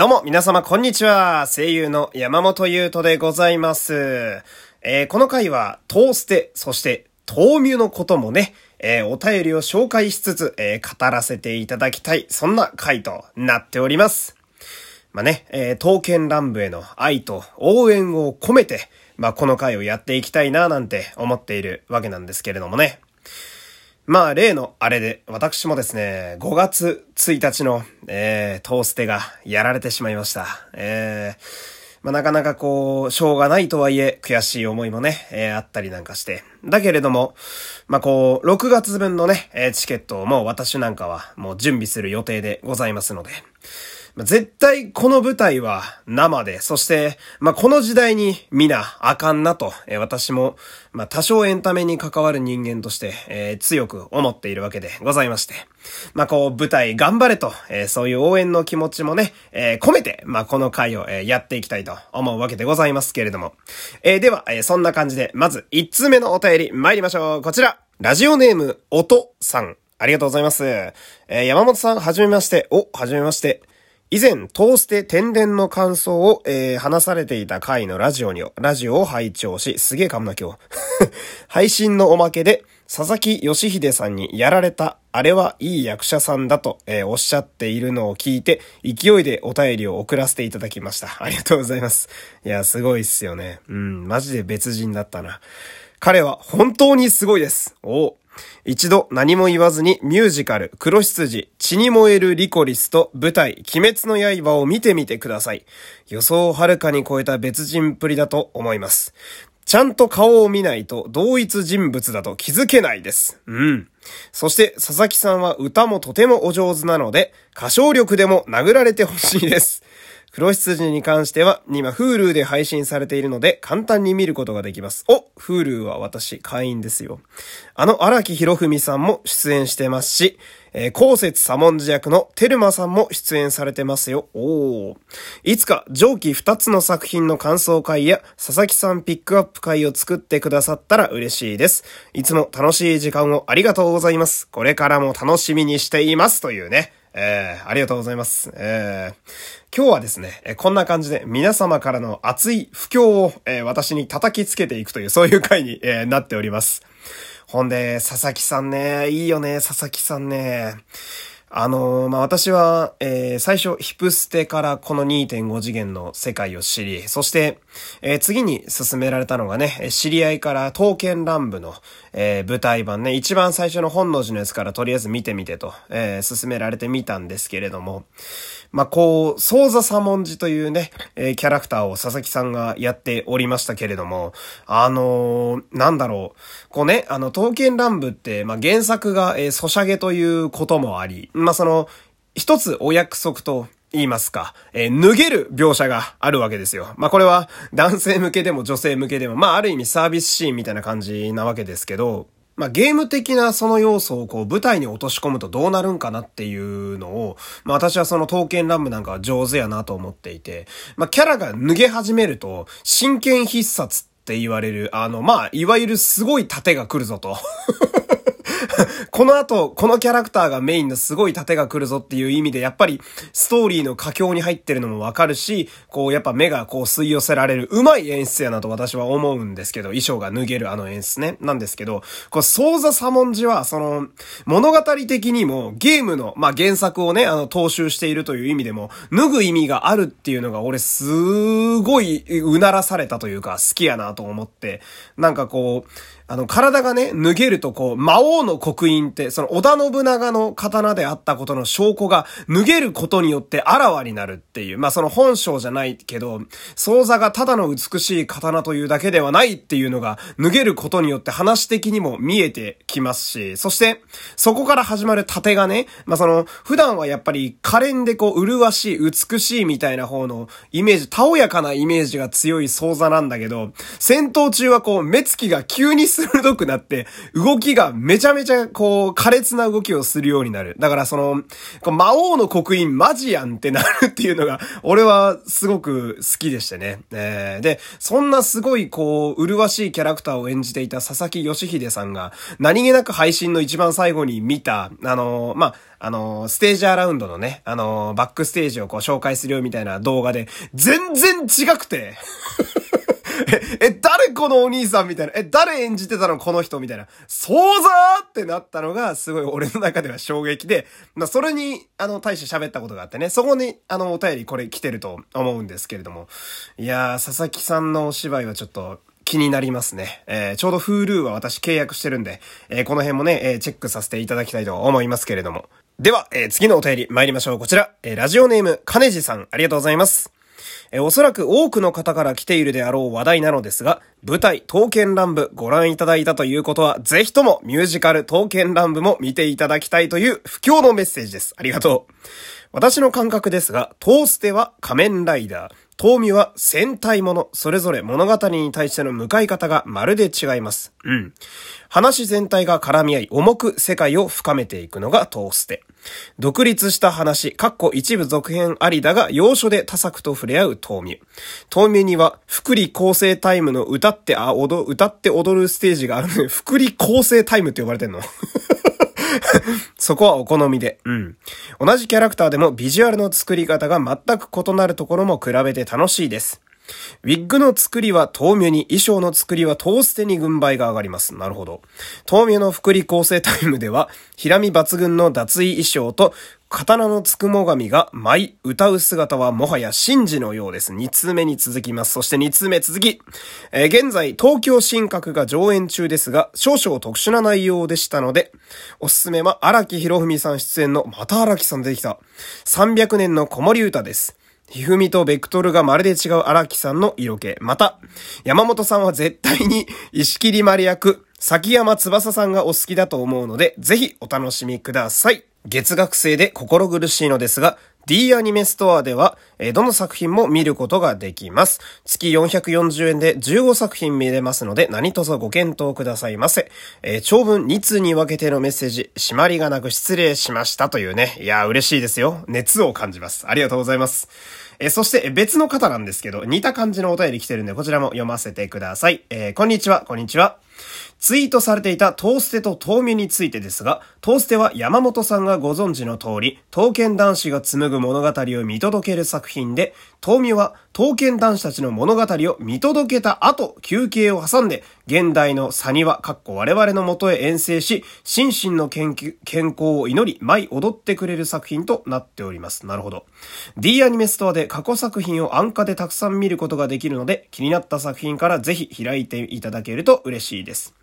どうも、皆様、こんにちは。声優の山本優斗でございます。えー、この回は、トーステ、そして、豆乳のこともね、えー、お便りを紹介しつつ、えー、語らせていただきたい、そんな回となっております。まあね、えー、刀剣乱舞への愛と応援を込めて、まあこの回をやっていきたいななんて思っているわけなんですけれどもね。まあ、例のあれで、私もですね、5月1日の、えー、トーステがやられてしまいました。えー、まあ、なかなかこう、しょうがないとはいえ、悔しい思いもね、えー、あったりなんかして。だけれども、まあ、こう、6月分のね、え、チケットをもう私なんかはもう準備する予定でございますので、絶対この舞台は生で、そして、まあ、この時代に見なあかんなと、えー、私も、まあ、多少エンタメに関わる人間として、えー、強く思っているわけでございまして。まあ、こう、舞台頑張れと、えー、そういう応援の気持ちもね、え込めて、ま、この回を、えやっていきたいと思うわけでございますけれども。えでは、えそんな感じで、まず1通目のお便り参りましょう。こちら。ラジオネーム、おとさん。ありがとうございます。えー、山本さん、はじめまして。お、はじめまして。以前、トーステ天然の感想を、えー、話されていた回のラジオに、ラジオを拝聴し、すげえ噛むな今日。配信のおまけで、佐々木義秀さんにやられた、あれはいい役者さんだと、えー、おっしゃっているのを聞いて、勢いでお便りを送らせていただきました。ありがとうございます。いや、すごいっすよね。うん、マジで別人だったな。彼は本当にすごいです。お一度何も言わずにミュージカル、黒羊、血に燃えるリコリスと舞台、鬼滅の刃を見てみてください。予想をはるかに超えた別人っぷりだと思います。ちゃんと顔を見ないと同一人物だと気づけないです。うん。そして佐々木さんは歌もとてもお上手なので、歌唱力でも殴られてほしいです。黒羊に関しては、今、Hulu で配信されているので、簡単に見ることができます。お !Hulu は私、会員ですよ。あの、荒木博文さんも出演してますし、えー、公設左文字役のテルマさんも出演されてますよ。おー。いつか上記2つの作品の感想会や佐々木さんピックアップ会を作ってくださったら嬉しいです。いつも楽しい時間をありがとうございます。これからも楽しみにしています。というね。えー、ありがとうございます。えー、今日はですね、えこんな感じで皆様からの熱い不況を、えー、私に叩きつけていくという、そういう回に、えー、なっております。ほんで、佐々木さんね、いいよね、佐々木さんね。あのー、まあ、私は、えー、最初、ヒプステからこの2.5次元の世界を知り、そして、えー、次に進められたのがね、知り合いから刀剣乱舞の、えー、舞台版ね、一番最初の本能寺のやつからとりあえず見てみてと、えー、進められてみたんですけれども、まあ、こう、ソーザ左文字というね、えー、キャラクターを佐々木さんがやっておりましたけれども、あのー、なんだろう、こうね、あの、刀剣乱舞って、まあ、原作が、えー、ソシャゲということもあり、まあ、その、一つお約束と、言いますか、えー、脱げる描写があるわけですよ。まあ、これは男性向けでも女性向けでも、まあ、ある意味サービスシーンみたいな感じなわけですけど、まあ、ゲーム的なその要素をこう舞台に落とし込むとどうなるんかなっていうのを、まあ、私はその刀剣乱舞なんかは上手やなと思っていて、まあ、キャラが脱げ始めると、真剣必殺って言われる、あの、まあ、いわゆるすごい盾が来るぞと。この後、このキャラクターがメインのすごい盾が来るぞっていう意味で、やっぱりストーリーの佳境に入ってるのもわかるし、こうやっぱ目がこう吸い寄せられる上手い演出やなと私は思うんですけど、衣装が脱げるあの演出ね。なんですけど、こう、ソーザサモンジは、その、物語的にもゲームの、まあ、原作をね、あの、踏襲しているという意味でも、脱ぐ意味があるっていうのが俺すごいうならされたというか、好きやなと思って、なんかこう、あの、体がね、脱げるとこう、魔王の刻印って、その織田信長の刀であったことの証拠が脱げることによってあらわになるっていう、まあその本性じゃないけど、創座がただの美しい刀というだけではないっていうのが脱げることによって話的にも見えてきますし、そして、そこから始まる盾がね、まあその、普段はやっぱり可憐でこう、麗しい、美しいみたいな方のイメージ、たおやかなイメージが強い創座なんだけど、戦闘中はこう、目つきが急に鋭くなって、動きがめちゃめちゃこう、苛烈な動きをするようになる。だからその、こう魔王の刻印マジやんってなるっていうのが、俺はすごく好きでしてね。えー、で、そんなすごいこう、麗しいキャラクターを演じていた佐々木義秀さんが、何気なく配信の一番最後に見た、あのー、まあ、あの、ステージアラウンドのね、あの、バックステージをこう紹介するよみたいな動画で、全然違くて え、え、このお兄さんみたいな。え、誰演じてたのこの人みたいな。そうざーってなったのが、すごい俺の中では衝撃で、まあ、それに、あの、大して喋ったことがあってね、そこに、あの、お便りこれ来てると思うんですけれども。いやー、佐々木さんのお芝居はちょっと、気になりますね。えー、ちょうど Hulu は私契約してるんで、えー、この辺もね、えー、チェックさせていただきたいと思いますけれども。では、え、次のお便り参りましょう。こちら、え、ラジオネーム、かねじさん、ありがとうございます。え、おそらく多くの方から来ているであろう話題なのですが、舞台、刀剣乱舞ご覧いただいたということは、ぜひともミュージカル刀剣乱舞も見ていただきたいという不況のメッセージです。ありがとう。私の感覚ですが、トーステは仮面ライダー、東美は戦隊もの、それぞれ物語に対しての向かい方がまるで違います。うん。話全体が絡み合い、重く世界を深めていくのがトーステ。独立した話、かっこ一部続編ありだが、要所で他作と触れ合う東美。東美には、福利構成タイムの歌って、あ、踊、歌って踊るステージがあるので、福利構成タイムって呼ばれてんの そこはお好みで。うん。同じキャラクターでもビジュアルの作り方が全く異なるところも比べて楽しいです。ウィッグの作りは豆乳に、衣装の作りはトーステに軍配が上がります。なるほど。豆乳の福利構成タイムでは、ひらみ抜群の脱衣衣装と刀のつくも神が舞い、歌う姿はもはや神事のようです。2通目に続きます。そして2通目続き。えー、現在、東京新閣が上演中ですが、少々特殊な内容でしたので、おすすめは荒木博文さん出演の、また荒木さん出てきた。300年の子守歌です。ひふみとベクトルがまるで違う荒木さんの色気。また、山本さんは絶対に石切丸役、崎山翼さんがお好きだと思うので、ぜひお楽しみください。月額制で心苦しいのですが、D アニメストアでは、えどの作品も見ることができます。月440円で15作品見れますので、何卒ご検討くださいませ。え、長文2通に分けてのメッセージ、締まりがなく失礼しましたというね。いや、嬉しいですよ。熱を感じます。ありがとうございます。え、そして別の方なんですけど、似た感じのお便り来てるんで、こちらも読ませてください。えー、こんにちは、こんにちは。ツイートされていたトーステと豆乳についてですが、トーステは山本さんがご存知の通り、刀剣男子が紡ぐ物語を見届ける作品で、豆乳は刀剣男子たちの物語を見届けた後、休憩を挟んで、現代のサニワ、かっこ我々の元へ遠征し、心身の健康を祈り、舞い踊ってくれる作品となっております。なるほど。D アニメストアで過去作品を安価でたくさん見ることができるので、気になった作品からぜひ開いていただけると嬉しいです。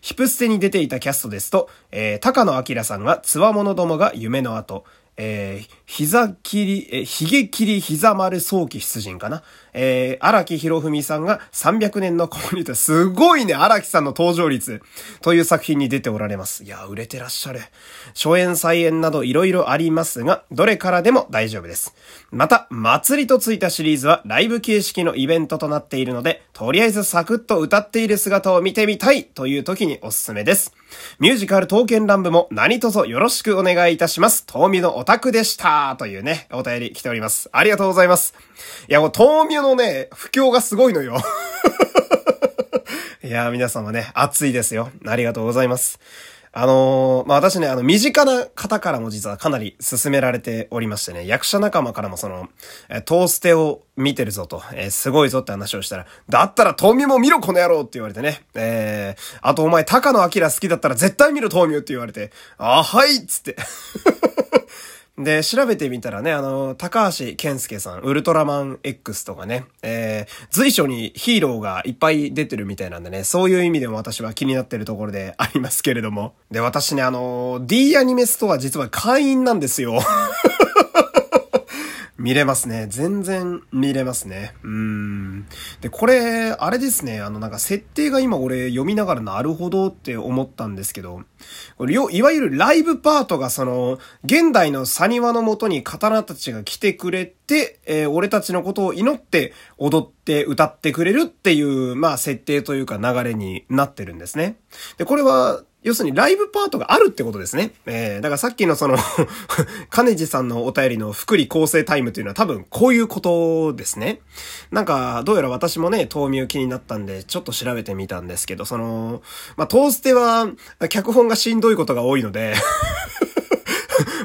ヒプステに出ていたキャストですと、えー、高野明さんが、つわものどもが夢の後、えー、膝切り、えー、髭切り膝丸早期出陣かな？えー、荒木博文さんが300年のコミュニ、すごいね、荒木さんの登場率という作品に出ておられます。いや、売れてらっしゃる。初演再演など色々ありますが、どれからでも大丈夫です。また、祭りとついたシリーズはライブ形式のイベントとなっているので、とりあえずサクッと歌っている姿を見てみたいという時におすすめです。ミュージカル刀剣乱舞も何卒よろしくお願いいたします。東美のオタクでした。というね、お便り来ております。ありがとうございます。いや、もう豆苗のね、不況がすごいのよ。いや、皆様ね、熱いですよ。ありがとうございます。あのー、まあ、私ね、あの、身近な方からも実はかなり勧められておりましてね、役者仲間からもその、えトーステを見てるぞと、えー、すごいぞって話をしたら、だったら、トーミュも見ろ、この野郎って言われてね、えー、あとお前、高野明好きだったら絶対見ろ、トーミュって言われて、あ、はいっつって。で、調べてみたらね、あの、高橋健介さん、ウルトラマン X とかね、えー、随所にヒーローがいっぱい出てるみたいなんでね、そういう意味でも私は気になってるところで ありますけれども。で、私ね、あの、D アニメストア実は会員なんですよ。見れますね。全然見れますね。うん。で、これ、あれですね。あの、なんか設定が今俺読みながらなるほどって思ったんですけど、これ、いわゆるライブパートがその、現代のサニワのもとに刀たちが来てくれて、えー、俺たちのことを祈って踊って歌ってくれるっていう、まあ設定というか流れになってるんですね。で、これは、要するにライブパートがあるってことですね。えー、だからさっきのその 金地さんのお便りの福利構成タイムというのは多分こういうことですね。なんか、どうやら私もね、豆乳気になったんで、ちょっと調べてみたんですけど、その、まあ、トーステは、脚本がしんどいことが多いので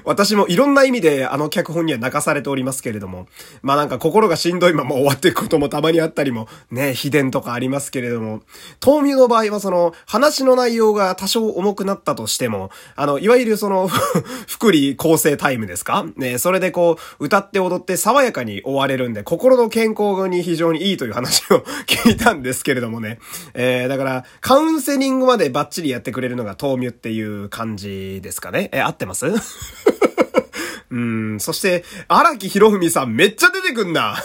私もいろんな意味であの脚本には泣かされておりますけれども、まあなんか心がしんどいまま終わっていくこともたまにあったりも、ね、秘伝とかありますけれども、豆乳の場合はその話の内容が多少重くなったとしても、あの、いわゆるその 福利構成タイムですか？ね、それでこう、歌って踊って爽やかに終われるんで、心の健康に非常にいいという話を聞いたんですけれどもね。えー、だから、カウンセリングまでバッチリやってくれるのが豆乳っていう感じですかね？え、合ってます？うん、そして、荒木博文さんめっちゃ出てくんな。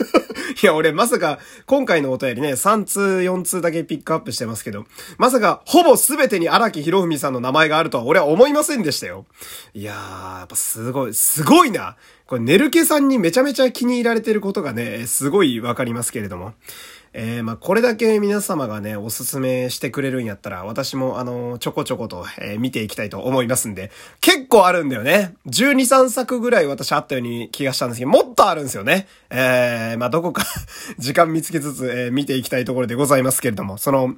いや、俺まさか、今回のお便りね、3通、4通だけピックアップしてますけど、まさか、ほぼ全てに荒木博文さんの名前があるとは俺は思いませんでしたよ。いやー、やっぱすごい、すごいな。これ、ネルケさんにめちゃめちゃ気に入られてることがね、すごいわかりますけれども。えー、まあ、これだけ皆様がね、おすすめしてくれるんやったら、私もあの、ちょこちょこと、えー、見ていきたいと思いますんで、結構あるんだよね。12、3作ぐらい私あったように気がしたんですけど、もっとあるんですよね。えー、まあ、どこか 時間見つけつつ、えー、見ていきたいところでございますけれども、その、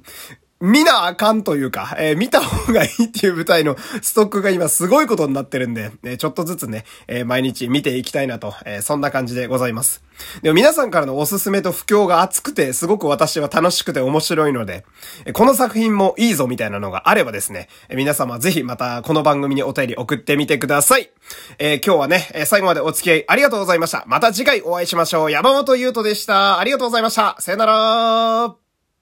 見なあかんというか、えー、見た方がいいっていう舞台のストックが今すごいことになってるんで、えー、ちょっとずつね、えー、毎日見ていきたいなと、えそんな感じでございます。でも皆さんからのおすすめと不況が熱くて、すごく私は楽しくて面白いので、えこの作品もいいぞみたいなのがあればですね、え皆様ぜひまたこの番組にお便り送ってみてください。え今日はね、え最後までお付き合いありがとうございました。また次回お会いしましょう。山本優斗でした。ありがとうございました。さよなら